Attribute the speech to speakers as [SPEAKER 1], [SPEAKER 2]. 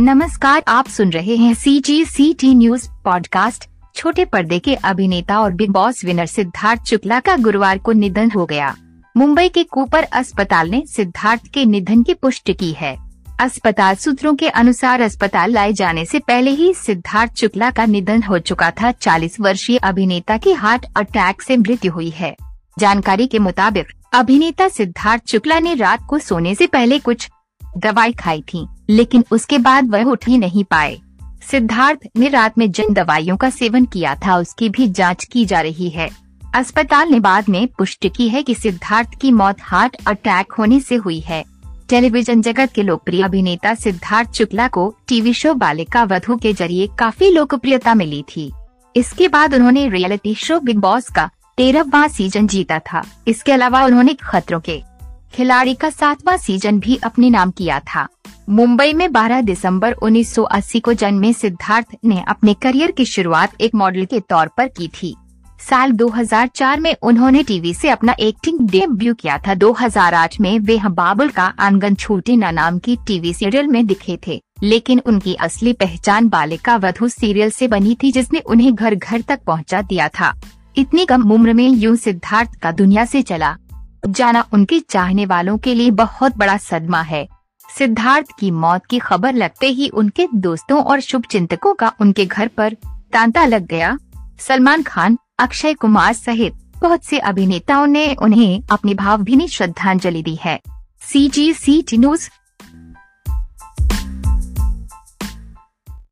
[SPEAKER 1] नमस्कार, आप सुन रहे हैं C G C T news podcast छोटे पर्दे के अभिनेता और big boss winner Siddharth Shukla का गुरुवार को निधन हो गया। मुंबई के कूपर अस्पताल ने सिद्धार्थ के निधन की पुष्टि की है। अस्पताल सूत्रों के अनुसार अस्पताल लाए जाने से पहले ही सिद्धार्थ शुक्ला का निधन हो चुका था। 40 वर्षीय अभिनेता की हार्ट अटैक से मृत्यु हुई है। जानकारी के मुताबिक, अभिनेता सिद्धार्थ शुक्ला ने रात को सोने से पहले कुछ दवाई खाई थी, लेकिन उसके बाद वह उठ ही नहीं पाए। सिद्धार्थ ने रात में जिन दवाइयों का सेवन किया था, उसकी भी जाँच की जा रही है। अस्पताल ने बाद में पुष्टि की है कि सिद्धार्थ की मौत हार्ट अटैक होने से हुई है। टेलीविज़न जगत के लोकप्रिय अभिनेता सिद्धार्थ शुक्ला को टीवी शो बालिका वधु के ज़रिए काफ़ी लोकप्रियता मिली थी। इसके बाद उन्होंने रियलिटी शो बिग बॉस का तेरहवा सीज़न जीता था। इसके अलावा उन्होंने खतरों के खिलाड़ी का सातवां सीज़न भी अपने नाम किया था। मुंबई में 12 दिसंबर 1980 को जन्मे सिद्धार्थ ने अपने करियर की शुरुआत एक मॉडल के तौर पर की थी। साल 2004 में उन्होंने टीवी से अपना एक्टिंग डेब्यू किया था। 2008 में वे बाबुल का आँगन छूटे न नाम की टीवी सीरियल में दिखे थे, लेकिन उनकी असली पहचान बालिका वधु सीरियल से बनी थी, जिसने उन्हें घर घर तक पहुँचा दिया था। इतनी कम उम्र में यूँ सिद्धार्थ का दुनिया से चला। जाना उनके चाहने वालों के लिए बहुत बड़ा सदमा है। सिद्धार्थ की मौत की खबर लगते ही उनके दोस्तों और शुभ चिंतकों का उनके घर पर तांता लग गया। सलमान खान, अक्षय कुमार सहित बहुत से अभिनेताओं ने उन्हें अपनी भावभीनी श्रद्धांजलि दी है। सी जी सी टी न्यूज़